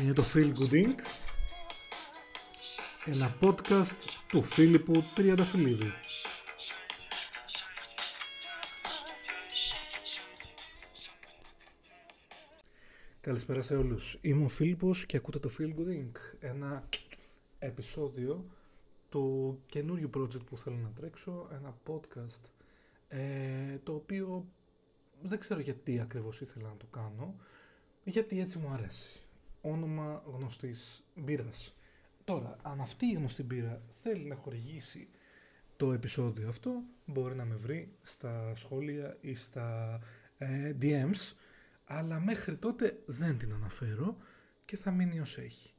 Είναι το Feel Good Inc. Ένα podcast του Φίλιππου Τριανταφυλλίδη. Καλησπέρα σε όλους. Είμαι ο Φίλιππος και ακούτε το Feel Good Inc. Ένα επεισόδιο του καινούριου project που θέλω να τρέξω. Ένα podcast ε, το οποίο δεν ξέρω γιατί ακριβώς ήθελα να το κάνω. Γιατί έτσι μου αρέσει. Όνομα γνωστής μπύρας. Τώρα, αν αυτή η γνωστή μπύρα θέλει να χορηγήσει το επεισόδιο αυτό, μπορεί να με βρει στα σχόλια ή στα ε, DMs, αλλά μέχρι τότε δεν την αναφέρω και θα μείνει ως έχει.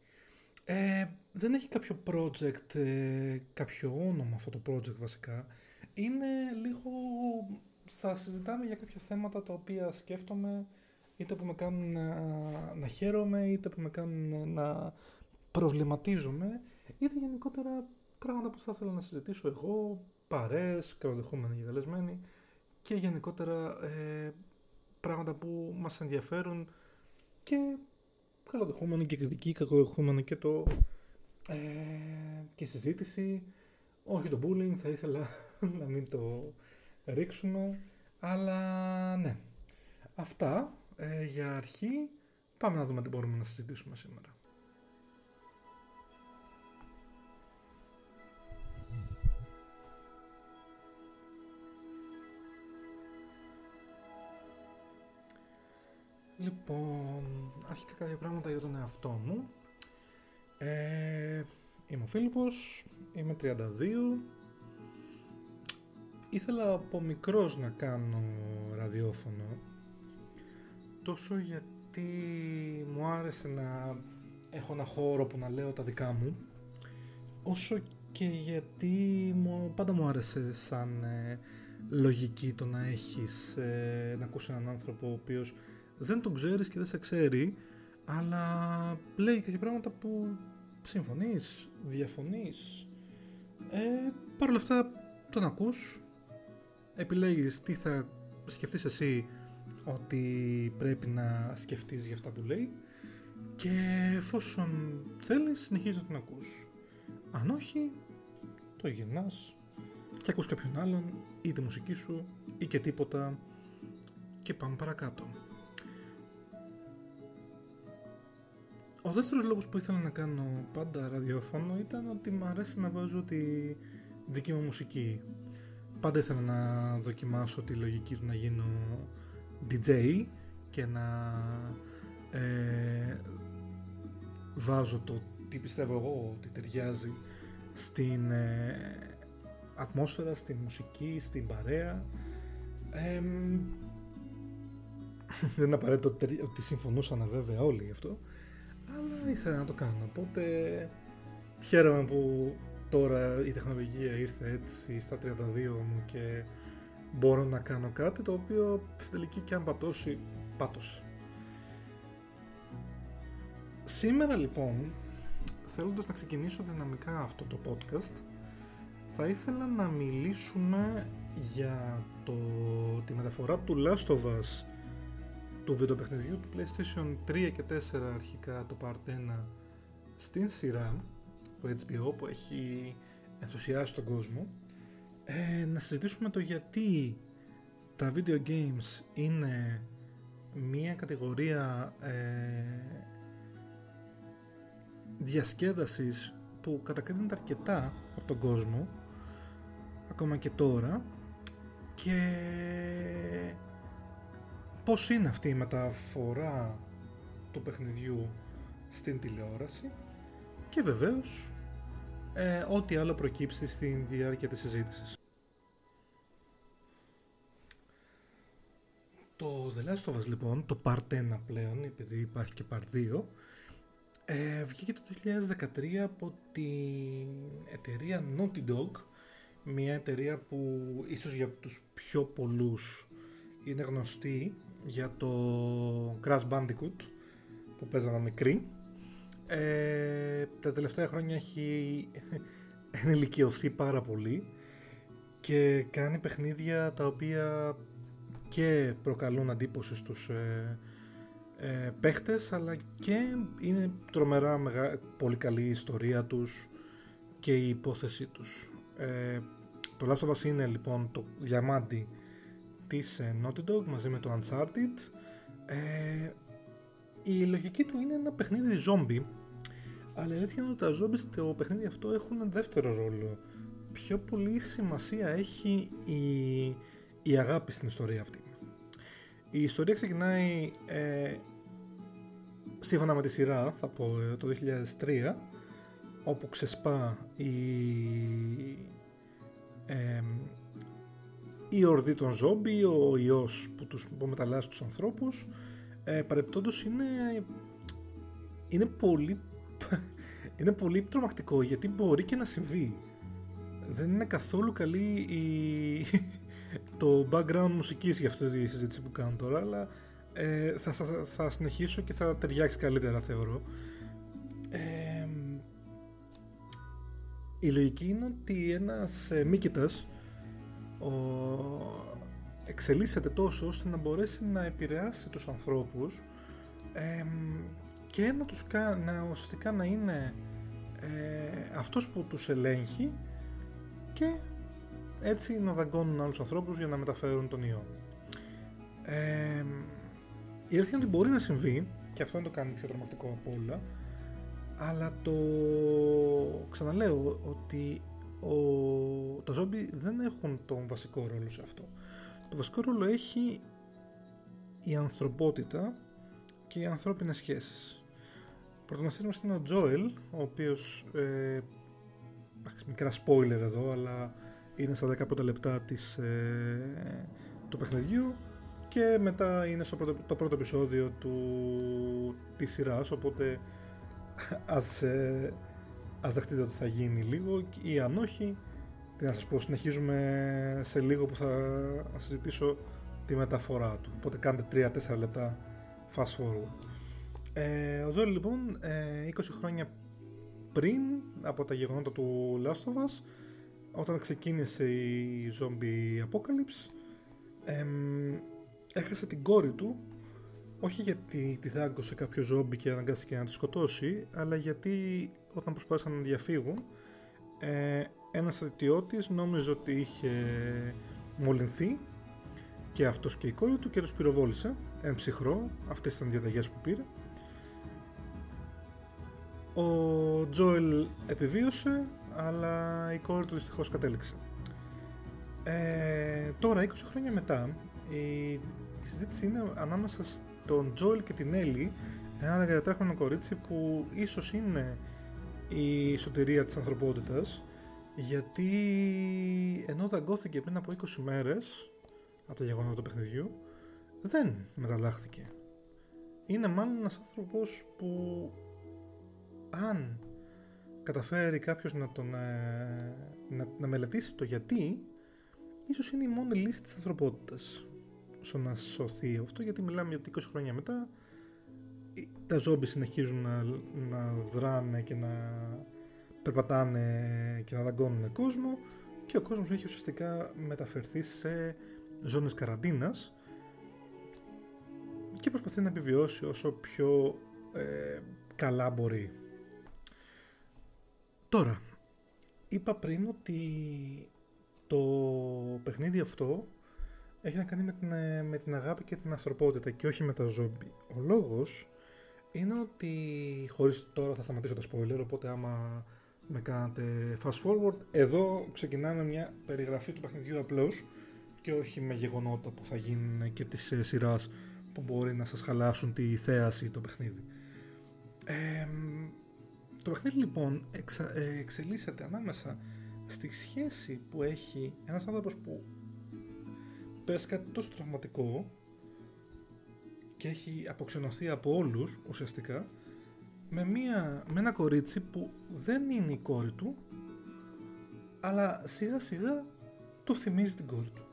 Ε, δεν έχει κάποιο project, ε, κάποιο όνομα αυτό το project βασικά. Είναι λίγο... Θα συζητάμε για κάποια θέματα τα οποία σκέφτομαι είτε που με κάνουν να, να χαίρομαι, είτε που με κάνουν να προβληματίζομαι, είτε γενικότερα πράγματα που θα ήθελα να συζητήσω εγώ, παρές, καλοδεχόμενοι και καλεσμένοι και γενικότερα ε, πράγματα που μας ενδιαφέρουν και καλοδεχόμενοι και κριτική, καλοδεχόμενοι και το ε, και η συζήτηση, όχι το bullying, θα ήθελα να μην το ρίξουμε, αλλά ναι. Αυτά ε, για αρχή, πάμε να δούμε τι μπορούμε να συζητήσουμε σήμερα. Λοιπόν, αρχικά κάποια πράγματα για τον εαυτό μου. Ε, είμαι ο Φίλιππος, είμαι 32. Ήθελα από μικρός να κάνω ραδιόφωνο τόσο γιατί μου άρεσε να έχω ένα χώρο που να λέω τα δικά μου όσο και γιατί μου, πάντα μου άρεσε σαν ε, λογική το να έχεις ε, να ακούσει έναν άνθρωπο ο οποίος δεν τον ξέρεις και δεν σε ξέρει αλλά λέει κάποια πράγματα που συμφωνείς, διαφωνείς. Ε, παρ' όλα αυτά τον ακούς επιλέγεις τι θα σκεφτείς εσύ ότι πρέπει να σκεφτείς για αυτά που λέει και εφόσον θέλεις συνεχίζεις να την ακούς. Αν όχι, το γεννάς και ακούς κάποιον άλλον ή τη μουσική σου ή και τίποτα και πάμε παρακάτω. Ο δεύτερος λόγος που ήθελα να κάνω πάντα ραδιόφωνο ήταν ότι μου αρέσει να βάζω τη δική μου μουσική. Πάντα ήθελα να δοκιμάσω τη λογική του να γίνω DJ και να ε, βάζω το τι πιστεύω εγώ ότι ταιριάζει στην ε, ατμόσφαιρα, στην μουσική, στην παρέα. δεν είναι απαραίτητο ότι συμφωνούσαν βέβαια όλοι γι' αυτό, αλλά ήθελα να το κάνω. Οπότε χαίρομαι που τώρα η τεχνολογία ήρθε έτσι στα 32 μου και μπορώ να κάνω κάτι το οποίο στην τελική και αν πατώσει, πάτωσε. Σήμερα λοιπόν, θέλοντας να ξεκινήσω δυναμικά αυτό το podcast, θα ήθελα να μιλήσουμε για το, τη μεταφορά του Last of Us του βιντεοπαιχνιδιού του PlayStation 3 και 4 αρχικά το Part 1 στην σειρά του HBO που έχει ενθουσιάσει τον κόσμο ε, να συζητήσουμε το γιατί τα video games είναι μία κατηγορία ε, διασκέδασης που κατακρίνεται αρκετά από τον κόσμο ακόμα και τώρα και πώς είναι αυτή η μεταφορά του παιχνιδιού στην τηλεόραση και βεβαίως ε, ό,τι άλλο προκύψει στην διάρκεια της συζήτησης. Το The Last of Us λοιπόν, το Part 1 πλέον, επειδή υπάρχει και Part 2, ε, βγήκε το 2013 από την εταιρεία Naughty Dog, μια εταιρεία που ίσως για τους πιο πολλούς είναι γνωστή για το Crash Bandicoot που παίζαμε μικρή ε, τα τελευταία χρόνια έχει ενηλικιωθεί πάρα πολύ και κάνει παιχνίδια τα οποία και προκαλούν αντίποση στους ε, ε, παίχτες αλλά και είναι τρομερά μεγα, πολύ καλή η ιστορία τους και η υπόθεσή τους. Ε, το Last of Us είναι λοιπόν το διαμάντι της ε, Naughty Dog μαζί με το Uncharted. Ε, η λογική του είναι ένα παιχνίδι ζόμπι αλλά η αλήθεια είναι ότι τα ζόμπι στο παιχνίδι αυτό έχουν ένα δεύτερο ρόλο. Πιο πολύ σημασία έχει η, η αγάπη στην ιστορία αυτή. Η ιστορία ξεκινάει ε, σύμφωνα με τη σειρά, θα πω, ε, το 2003, όπου ξεσπά η, ε, η ορδή των ζόμπι, ο ιός που, τους, που μεταλλάσσει τους ανθρώπους. Ε, παρεπτόντως είναι, είναι πολύ είναι πολύ τρομακτικό γιατί μπορεί και να συμβεί. Δεν είναι καθόλου καλή η... το background μουσικής για αυτή τη συζήτηση που κάνω τώρα, αλλά ε, θα, θα, θα, συνεχίσω και θα ταιριάξει καλύτερα θεωρώ. Ε, η λογική είναι ότι ένας ε, Μίκητας ο, εξελίσσεται τόσο ώστε να μπορέσει να επηρεάσει τους ανθρώπους και να τους να ουσιαστικά να είναι ε, αυτός που τους ελέγχει και έτσι να δαγκώνουν άλλους ανθρώπους για να μεταφέρουν τον ιό. Ε, η αλήθεια είναι ότι μπορεί να συμβεί και αυτό είναι το κάνει πιο δραματικό από όλα αλλά το ξαναλέω ότι ο... τα ζόμπι δεν έχουν τον βασικό ρόλο σε αυτό. Το βασικό ρόλο έχει η ανθρωπότητα και οι ανθρώπινες σχέσεις. Ο πρωτομαστής μας είναι ο Τζόελ, ο οποίος, ε, μικρά spoiler εδώ, αλλά είναι στα 15 λεπτά της, ε, του παιχνιδιού και μετά είναι στο πρώτο, το πρώτο επεισόδιο του, της σειράς, οπότε ας, ε, ας δεχτείτε ότι θα γίνει λίγο ή αν όχι, τι να σας πω, συνεχίζουμε σε λίγο που θα συζητήσω τη μεταφορά του. Οπότε κάντε 3-4 λεπτά fast forward. Ε, ο Ζόλι λοιπόν, ε, 20 χρόνια πριν από τα γεγονότα του Last of Us, όταν ξεκίνησε η zombie apocalypse, ε, έχασε την κόρη του, όχι γιατί τη δάγκωσε κάποιο ζόμπι και αναγκάστηκε να τη σκοτώσει, αλλά γιατί όταν προσπάθησαν να διαφύγουν, ε, ένας στρατιώτης νόμιζε ότι είχε μολυνθεί και αυτός και η κόρη του και τους πυροβόλησε, εν ψυχρό, αυτές ήταν οι διαταγές που πήρε. Ο Τζόελ επιβίωσε, αλλά η κόρη του δυστυχώς κατέληξε. Ε, τώρα, 20 χρόνια μετά, η, η συζήτηση είναι ανάμεσα στον Τζόελ και την Έλλη, ένα διατρέχονο κορίτσι που ίσως είναι η σωτηρία της ανθρωπότητας, γιατί ενώ δαγκώθηκε πριν από 20 μέρες από τα γεγονότα του παιχνιδιού, δεν μεταλλάχθηκε. Είναι μάλλον ένας άνθρωπος που αν καταφέρει κάποιος να, τον, ε, να, να μελετήσει το γιατί, ίσως είναι η μόνη λύση της ανθρωπότητας στο να σωθεί αυτό, γιατί μιλάμε για 20 χρόνια μετά τα ζόμπι συνεχίζουν να, να δράνε και να περπατάνε και να δαγκώνουν κόσμο και ο κόσμος έχει ουσιαστικά μεταφερθεί σε ζώνες καραντίνας και προσπαθεί να επιβιώσει όσο πιο ε, καλά μπορεί. Τώρα, είπα πριν ότι το παιχνίδι αυτό έχει να κάνει με την, με την αγάπη και την ανθρωπότητα και όχι με τα ζόμπι. Ο λόγος είναι ότι, χωρίς τώρα θα σταματήσω το spoiler, οπότε άμα με κάνατε fast forward, εδώ ξεκινάμε μια περιγραφή του παιχνιδιού απλώς και όχι με γεγονότα που θα γίνουν και της ε, σειράς που μπορεί να σας χαλάσουν τη θέαση το παιχνίδι. Ε, το παιχνίδι λοιπόν εξα, ε, εξελίσσεται ανάμεσα στη σχέση που έχει ένας άνθρωπος που πέρασε κάτι τόσο τραυματικό και έχει αποξενωθεί από όλους ουσιαστικά με, μια, με ένα κορίτσι που δεν είναι η κόρη του αλλά σιγά σιγά το θυμίζει την κόρη του.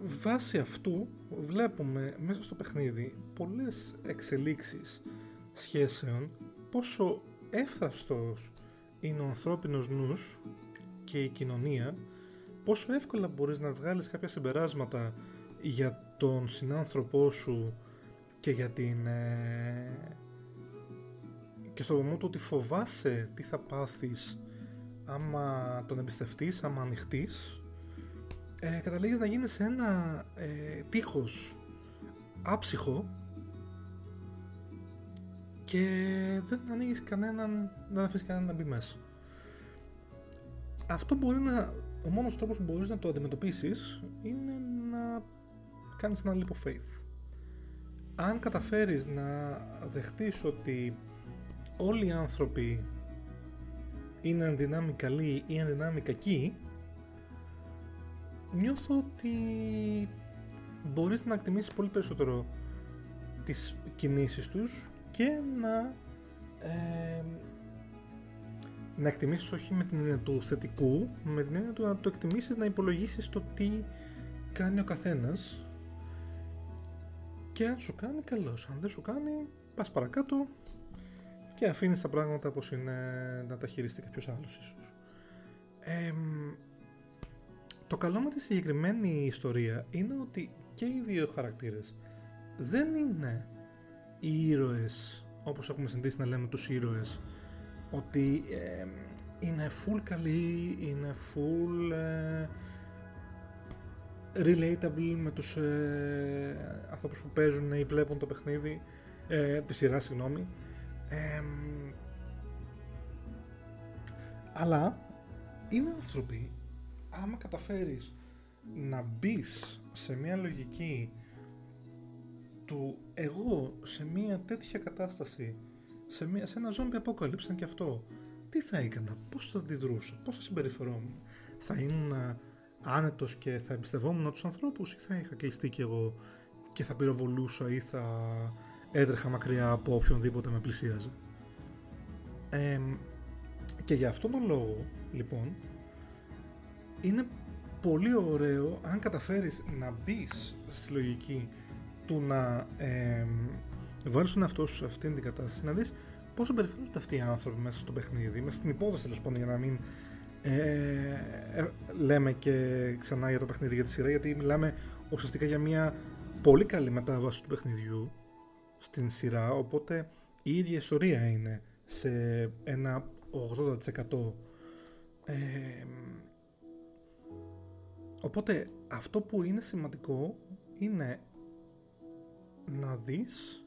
Βάσει αυτού βλέπουμε μέσα στο παιχνίδι πολλές εξελίξεις σχέσεων πόσο εύθραυστος είναι ο ανθρώπινος νους και η κοινωνία πόσο εύκολα μπορείς να βγάλεις κάποια συμπεράσματα για τον συνάνθρωπό σου και για την... Ε, και στο βωμό του ότι φοβάσαι τι θα πάθεις άμα τον εμπιστευτείς, άμα ανοιχτείς ε, καταλήγεις να γίνεις ένα ε, τείχος άψυχο και δεν ανοίγεις κανέναν, δεν αφήσεις κανέναν να μπει μέσα. Αυτό μπορεί να, ο μόνος τρόπος που μπορείς να το αντιμετωπίσεις είναι να κάνεις ένα leap of faith. Αν καταφέρεις να δεχτείς ότι όλοι οι άνθρωποι είναι ενδυνάμει καλοί ή ενδυνάμει κακοί, νιώθω ότι μπορείς να εκτιμήσεις πολύ περισσότερο τις κινήσεις τους και να ε, να εκτιμήσεις όχι με την έννοια του θετικού, με την έννοια του να το εκτιμήσεις, να υπολογίσεις το τι κάνει ο καθένας και αν σου κάνει καλώς, αν δεν σου κάνει πας παρακάτω και αφήνεις τα πράγματα όπως είναι να τα χειριστεί κάποιος άλλος ίσως. το καλό με τη συγκεκριμένη ιστορία είναι ότι και οι δύο χαρακτήρες δεν είναι οι ήρωες όπως έχουμε συνηθίσει να λέμε τους ήρωες ότι είναι full καλή, είναι full ε, relatable με τους ε, ανθρώπους που παίζουν ή βλέπουν το παιχνίδι, ε, τη σειρά συγγνώμη. αλλά είναι άνθρωποι, άμα καταφέρεις να μπεις σε μια λογική του εγώ σε μια τέτοια κατάσταση σε, μια, σε ένα zombie apocalypse και αυτό τι θα έκανα, πώς θα αντιδρούσα, πώς θα συμπεριφερόμουν. Θα ήμουν άνετος και θα εμπιστευόμουν τους ανθρώπους ή θα είχα κλειστεί κι εγώ και θα πυροβολούσα ή θα έτρεχα μακριά από οποιονδήποτε με πλησίαζε. Και για αυτόν τον λόγο λοιπόν είναι πολύ ωραίο αν καταφέρεις να μπεις στη λογική του να ε, βάλεις τον εαυτό σου σε αυτήν την κατάσταση, να δεις πώς συμπεριφέρονται αυτοί οι άνθρωποι μέσα στο παιχνίδι, μέσα στην υπόθεση τέλος πάντων για να μην ε, ε, λέμε και ξανά για το παιχνίδι για τη σειρά, γιατί μιλάμε ουσιαστικά για μια πολύ καλή μετάβαση του παιχνιδιού στην σειρά, οπότε η ίδια ιστορία είναι σε ένα 80% ε, οπότε αυτό που είναι σημαντικό είναι να δεις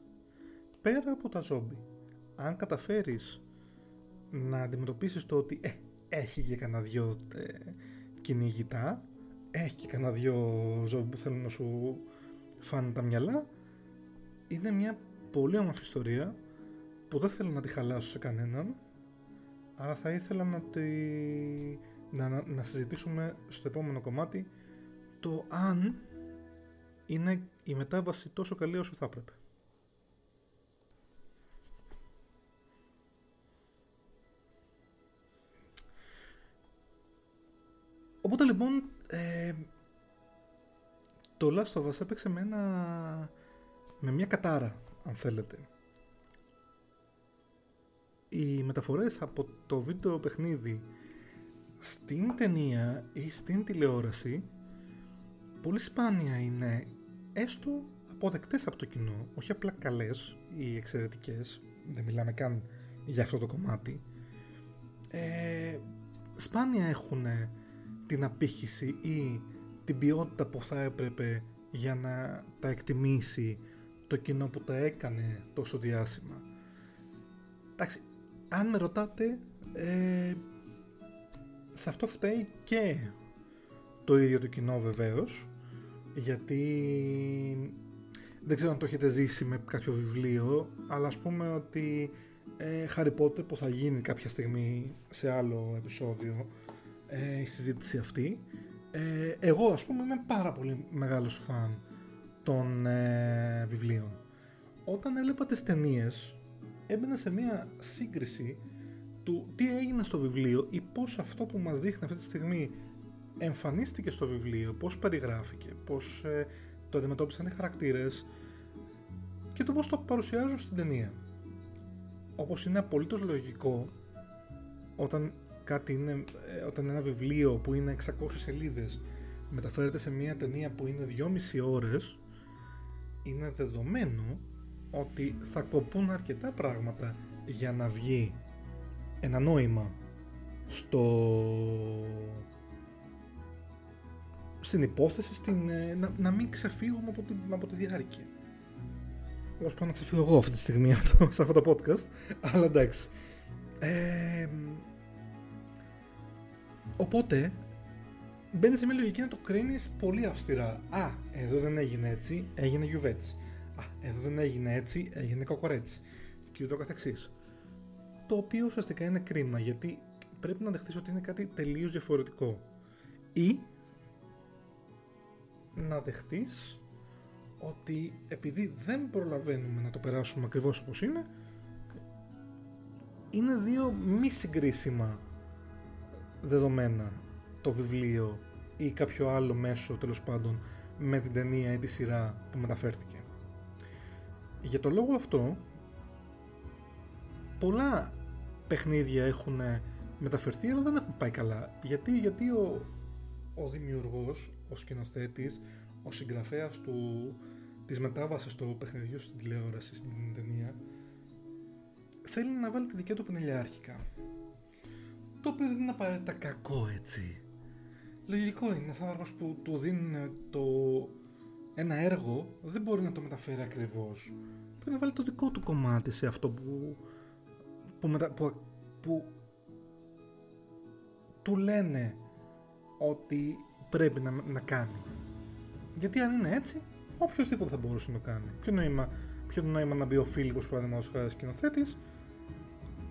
πέρα από τα ζόμπι. Αν καταφέρεις να αντιμετωπίσεις το ότι ε, έχει και κανένα δυο ε, κυνηγητά, έχει και κανένα δυο ζόμπι που θέλουν να σου φάνε τα μυαλά, είναι μια πολύ όμορφη ιστορία που δεν θέλω να τη χαλάσω σε κανέναν, αλλά θα ήθελα να, τη... να, να, να συζητήσουμε στο επόμενο κομμάτι το αν είναι η μετάβαση τόσο καλή όσο θα έπρεπε. Οπότε λοιπόν ε, το Last of Us έπαιξε με, ένα, με μια κατάρα αν θέλετε. Οι μεταφορές από το βίντεο παιχνίδι στην ταινία ή στην τηλεόραση πολύ σπάνια είναι έστω αποδεκτές από το κοινό, όχι απλά καλές ή εξαιρετικές, δεν μιλάμε καν για αυτό το κομμάτι, ε, σπάνια έχουν την απήχηση ή την ποιότητα που θα έπρεπε για να τα εκτιμήσει το κοινό που τα έκανε τόσο διάσημα. Εντάξει, αν με ρωτάτε, ε, σε αυτό φταίει και το ίδιο το κοινό βεβαίως, γιατί δεν ξέρω αν το έχετε ζήσει με κάποιο βιβλίο, αλλά ας πούμε ότι ε, Harry Potter που θα γίνει κάποια στιγμή σε άλλο επεισόδιο ε, η συζήτηση αυτή. Ε, εγώ ας πούμε είμαι πάρα πολύ μεγάλος φαν των ε, βιβλίων. Όταν έβλεπα τις ταινίες, έμπαινα σε μια σύγκριση του τι έγινε στο βιβλίο ή πώς αυτό που μας δείχνει αυτή τη στιγμή εμφανίστηκε στο βιβλίο, πώς περιγράφηκε, πώς ε, το αντιμετώπισαν οι χαρακτήρες και το πώς το παρουσιάζω στην ταινία. Όπως είναι απολύτως λογικό όταν κάτι είναι, ε, όταν ένα βιβλίο που είναι 600 σελίδες μεταφέρεται σε μια ταινία που είναι 2,5 ώρες είναι δεδομένο ότι θα κοπούν αρκετά πράγματα για να βγει ένα νόημα στο στην υπόθεση στην, ε, να, να μην ξεφύγουμε από τη, από τη διάρκεια. Όπως πάω να ξεφύγω εγώ αυτή τη στιγμή σε αυτό το podcast, αλλά εντάξει. Ε, οπότε, μπαίνει σε μια λογική να το κρίνεις πολύ αυστηρά. Α, εδώ δεν έγινε έτσι, έγινε γιουβέτσι. Α, εδώ δεν έγινε έτσι, έγινε κοκορέτσι. Και ούτω καθεξής. Το οποίο ουσιαστικά είναι κρίμα, γιατί πρέπει να δεχτείς ότι είναι κάτι τελείως διαφορετικό. Ή να δεχτείς ότι επειδή δεν προλαβαίνουμε να το περάσουμε ακριβώς όπως είναι, είναι δύο μη συγκρίσιμα δεδομένα το βιβλίο ή κάποιο άλλο μέσο τέλος πάντων με την ταινία ή τη σειρά που μεταφέρθηκε. Για το λόγο αυτό, πολλά παιχνίδια έχουν μεταφερθεί αλλά δεν έχουν πάει καλά. Γιατί, γιατί ο, ο δημιουργός, ο σκηνοθέτης, ο συγγραφέας του, της μετάβασης του παιχνιδιού στην τηλεόραση, στην ταινία, θέλει να βάλει τη δικιά του πενελιάρχικα. Το οποίο δεν είναι απαραίτητα κακό έτσι. Λογικό είναι ένα άνθρωπος που του δίνει το... ένα έργο, δεν μπορεί να το μεταφέρει ακριβώς. Πρέπει να βάλει το δικό του κομμάτι σε αυτό που, που, μετα... που, που του λένε ότι πρέπει να, να κάνει. Γιατί αν είναι έτσι, οποιοδήποτε θα μπορούσε να το κάνει. Ποιο νόημα, ποιο νόημα να μπει ο Φίλιππος παραδείγματος χάρη σκηνοθέτης,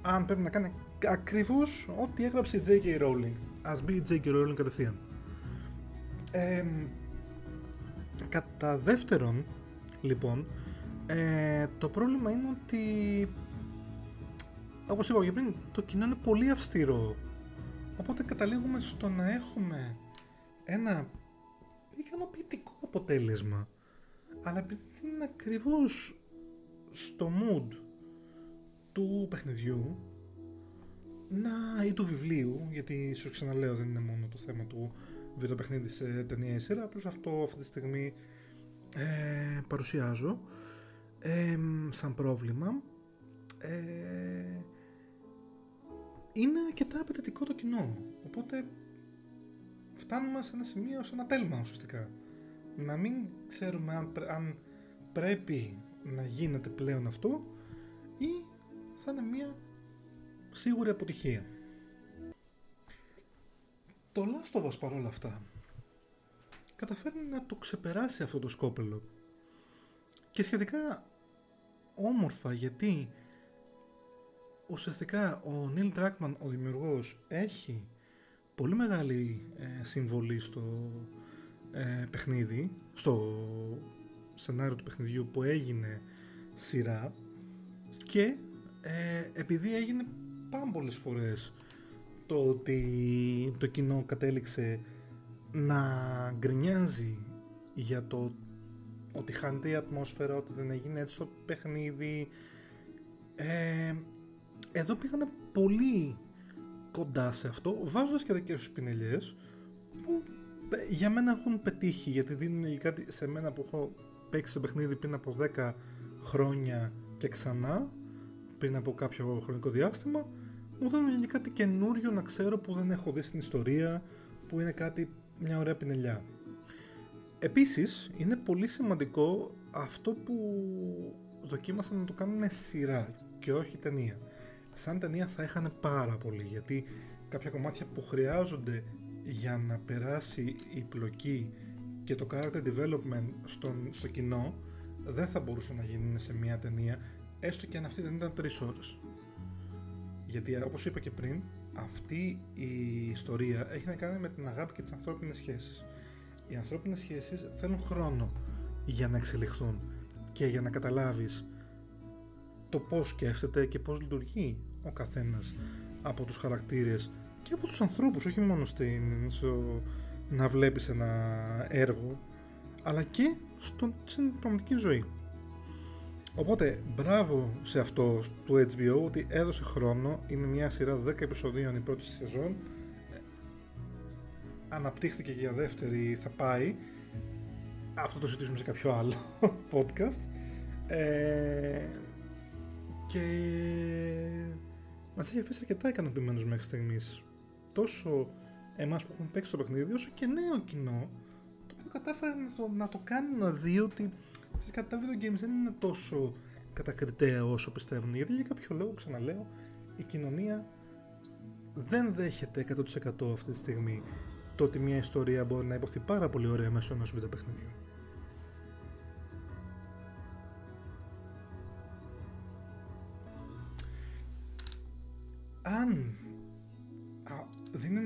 αν πρέπει να κάνει ακριβώς ό,τι έγραψε η J.K. Rowling. Α μπει η J.K. Rowling κατευθείαν. Ε, κατά δεύτερον, λοιπόν, ε, το πρόβλημα είναι ότι όπως είπα και πριν, το κοινό είναι πολύ αυστηρό. Οπότε καταλήγουμε στο να έχουμε ένα ικανοποιητικό αποτέλεσμα. Αλλά επειδή είναι ακριβώς στο mood του παιχνιδιού να, ή του βιβλίου, γιατί σου ξαναλέω δεν είναι μόνο το θέμα του βιντεοπαιχνίδι σε ταινία ή σειρά, απλώς αυτό αυτή τη στιγμή ε, παρουσιάζω ε, σαν πρόβλημα. Ε, είναι αρκετά απαιτητικό το κοινό, οπότε φτάνουμε σε ένα σημείο, σε ένα τέλμα ουσιαστικά. Να μην ξέρουμε αν, αν πρέπει να γίνεται πλέον αυτό ή θα είναι μια σίγουρη αποτυχία. Το Last of Us παρόλα αυτά καταφέρνει να το ξεπεράσει αυτό το σκόπελο και σχετικά όμορφα γιατί ουσιαστικά ο Νίλ Τράκμαν ο δημιουργός έχει πολύ μεγάλη ε, συμβολή στο ε, παιχνίδι στο σενάριο του παιχνιδιού που έγινε σειρά και ε, επειδή έγινε πάμπολες φορές το ότι το κοινό κατέληξε να γκρινιάζει για το ότι χάνεται η ατμόσφαιρα, ότι δεν έγινε έτσι το παιχνίδι. Ε, εδώ πήγανε πολύ κοντά σε αυτό, βάζοντας και δικές τους πινελιές που ε, για μένα έχουν πετύχει, γιατί δίνουν κάτι σε μένα που έχω παίξει το παιχνίδι πριν από 10 χρόνια και ξανά πριν από κάποιο χρονικό διάστημα μου δίνουν κάτι καινούριο να ξέρω που δεν έχω δει στην ιστορία που είναι κάτι μια ωραία πινελιά. Επίσης είναι πολύ σημαντικό αυτό που δοκίμασαν να το κάνουν σειρά και όχι ταινία. Σαν ταινία θα είχαν πάρα πολύ γιατί κάποια κομμάτια που χρειάζονται για να περάσει η πλοκή και το character development στον, στο κοινό δεν θα μπορούσαν να γίνουν σε μια ταινία έστω και αν αυτή δεν ήταν 3 ώρες. Γιατί όπως είπα και πριν, αυτή η ιστορία έχει να κάνει με την αγάπη και τις ανθρώπινες σχέσεις. Οι ανθρώπινες σχέσεις θέλουν χρόνο για να εξελιχθούν και για να καταλάβεις το πώς σκέφτεται και πώς λειτουργεί ο καθένας από τους χαρακτήρες και από τους ανθρώπους, όχι μόνο στην, στο, να βλέπεις ένα έργο, αλλά και στο, στην πραγματική ζωή. Οπότε, μπράβο σε αυτό του HBO ότι έδωσε χρόνο. Είναι μια σειρά 10 επεισοδίων η πρώτη σεζόν. αναπτύχθηκε και για δεύτερη θα πάει. Αυτό το συζητήσουμε σε κάποιο άλλο podcast. Ε, και μας έχει αφήσει αρκετά ικανοποιημένους μέχρι στιγμής. Τόσο εμάς που έχουμε παίξει το παιχνίδι, όσο και νέο κοινό, το οποίο κατάφερε να το, να το κάνει να δει ότι κατά τα video games δεν είναι τόσο κατακριτέα όσο πιστεύουν. Γιατί για κάποιο λόγο, ξαναλέω, η κοινωνία δεν δέχεται 100% αυτή τη στιγμή το ότι μια ιστορία μπορεί να υποθεί πάρα πολύ ωραία μέσω ενός βίντεο παιχνιδιού.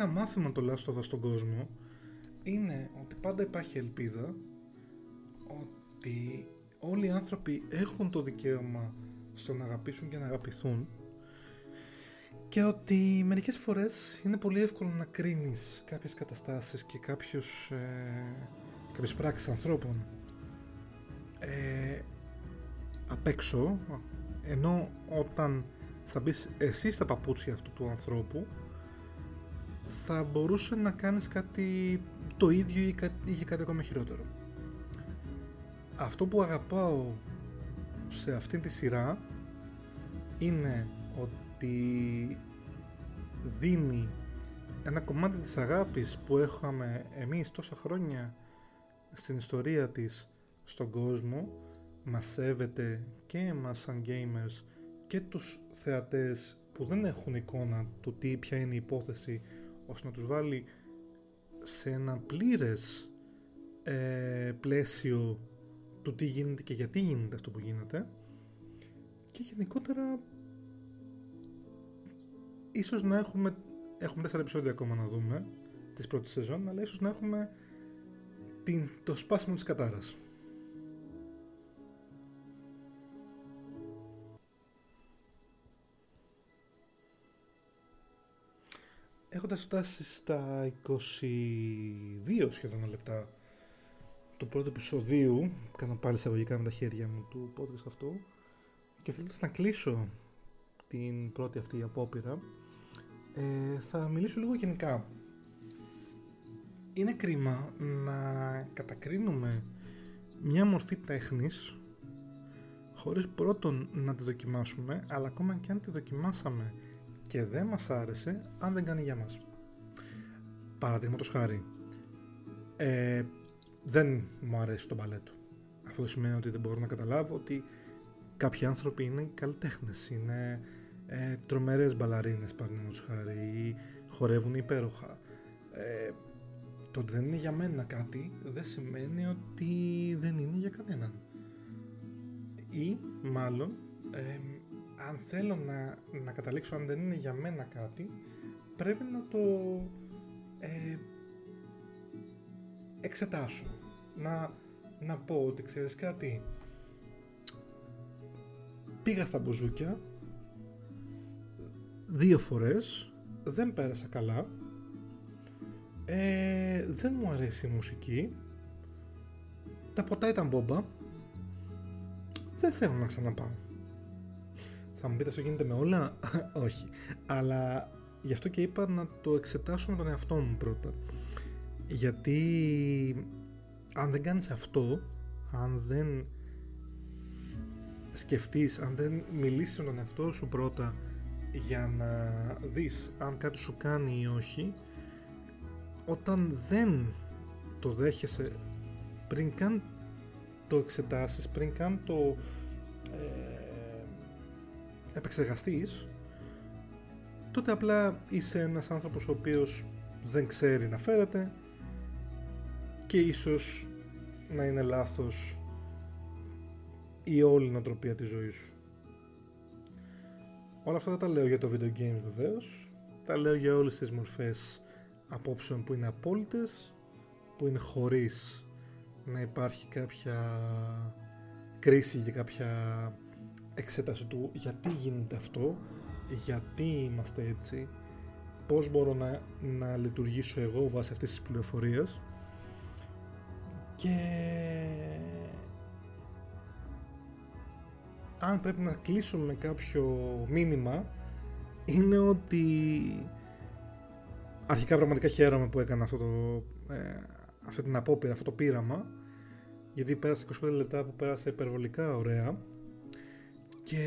Ένα μάθημα το Last of στον κόσμο είναι ότι πάντα υπάρχει ελπίδα ότι όλοι οι άνθρωποι έχουν το δικαίωμα στο να αγαπήσουν και να αγαπηθούν και ότι μερικές φορές είναι πολύ εύκολο να κρίνεις κάποιες καταστάσεις και κάποιους, ε, κάποιες πράξεις ανθρώπων ε, απ' έξω ενώ όταν θα μπεις εσύ στα παπούτσια αυτού του ανθρώπου θα μπορούσε να κάνεις κάτι το ίδιο ή κάτι, κάτι ακόμα χειρότερο. Αυτό που αγαπάω σε αυτήν τη σειρά είναι ότι δίνει ένα κομμάτι της αγάπης που έχαμε εμείς τόσα χρόνια στην ιστορία της στον κόσμο μας σέβεται και εμάς σαν gamers και τους θεατές που δεν έχουν εικόνα του τι ποια είναι η υπόθεση ώστε να τους βάλει σε ένα πλήρες ε, πλαίσιο του τι γίνεται και γιατί γίνεται αυτό που γίνεται. Και γενικότερα ίσως να έχουμε έχουμε τέσσερα επεισόδια ακόμα να δούμε της πρώτης σεζόν αλλά ίσως να έχουμε την, το σπάσιμο της κατάρας έχοντας φτάσει στα 22 σχεδόν λεπτά του πρώτου επεισοδίου, κάνω πάλι εισαγωγικά με τα χέρια μου του podcast αυτού και θέλω να κλείσω την πρώτη αυτή απόπειρα ε, θα μιλήσω λίγο γενικά. Είναι κρίμα να κατακρίνουμε μια μορφή τέχνης χωρίς πρώτον να τη δοκιμάσουμε αλλά ακόμα και αν τη δοκιμάσαμε και δεν μας άρεσε αν δεν κάνει για μας. Παραδείγματος χάρη, ε, δεν μου αρέσει το μπαλέτο. Αυτό σημαίνει ότι δεν μπορώ να καταλάβω ότι κάποιοι άνθρωποι είναι καλλιτέχνες, είναι ε, τρομερές μπαλαρίνες παραδείγματος χάρη ή χορεύουν υπέροχα. Ε, το ότι δεν είναι για μένα κάτι δεν σημαίνει ότι δεν είναι για κανέναν. Ή μάλλον ε, αν θέλω να, να καταλήξω αν δεν είναι για μένα κάτι, πρέπει να το ε, εξετάσω. Να, να πω ότι ξέρεις κάτι, πήγα στα μπουζούκια δύο φορές, δεν πέρασα καλά, ε, δεν μου αρέσει η μουσική, τα ποτά ήταν μπόμπα, δεν θέλω να ξαναπάω. Θα μου πείτε αυτό γίνεται με όλα. Όχι. Αλλά γι' αυτό και είπα να το εξετάσω με τον εαυτό μου πρώτα. Γιατί αν δεν κάνεις αυτό, αν δεν σκεφτείς, αν δεν μιλήσεις με τον εαυτό σου πρώτα για να δεις αν κάτι σου κάνει ή όχι, όταν δεν το δέχεσαι πριν καν το εξετάσεις, πριν καν το ε, επεξεργαστείς τότε απλά είσαι ένας άνθρωπος ο οποίος δεν ξέρει να φέρεται και ίσως να είναι λάθος η όλη νοοτροπία της ζωής σου. Όλα αυτά δεν τα λέω για το video games βεβαίως, τα λέω για όλες τις μορφές απόψεων που είναι απόλυτες, που είναι χωρίς να υπάρχει κάποια κρίση και κάποια εξέταση του γιατί γίνεται αυτό, γιατί είμαστε έτσι, πώς μπορώ να, να λειτουργήσω εγώ βάσει αυτής της πληροφορίας. Και αν πρέπει να κλείσουμε κάποιο μήνυμα είναι ότι αρχικά πραγματικά χαίρομαι που έκανα αυτό το, ε, αυτή την απόπειρα, αυτό το πείραμα γιατί πέρασε 25 λεπτά που πέρασε υπερβολικά ωραία και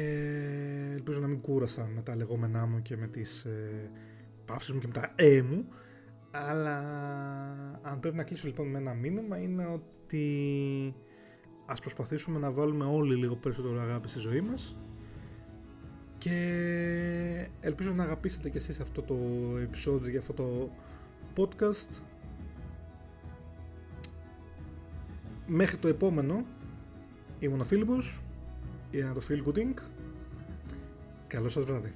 ελπίζω να μην κούρασα με τα λεγόμενά μου και με τις ε, παύσεις μου και με τα ε μου. Αλλά αν πρέπει να κλείσω λοιπόν με ένα μήνυμα είναι ότι ας προσπαθήσουμε να βάλουμε όλοι λίγο περισσότερο αγάπη στη ζωή μας. Και ελπίζω να αγαπήσετε και εσείς αυτό το επεισόδιο για αυτό το podcast. Μέχρι το επόμενο ήμουν ο Φίλιππος είναι το Feel Good Inc. Καλό σας βράδυ.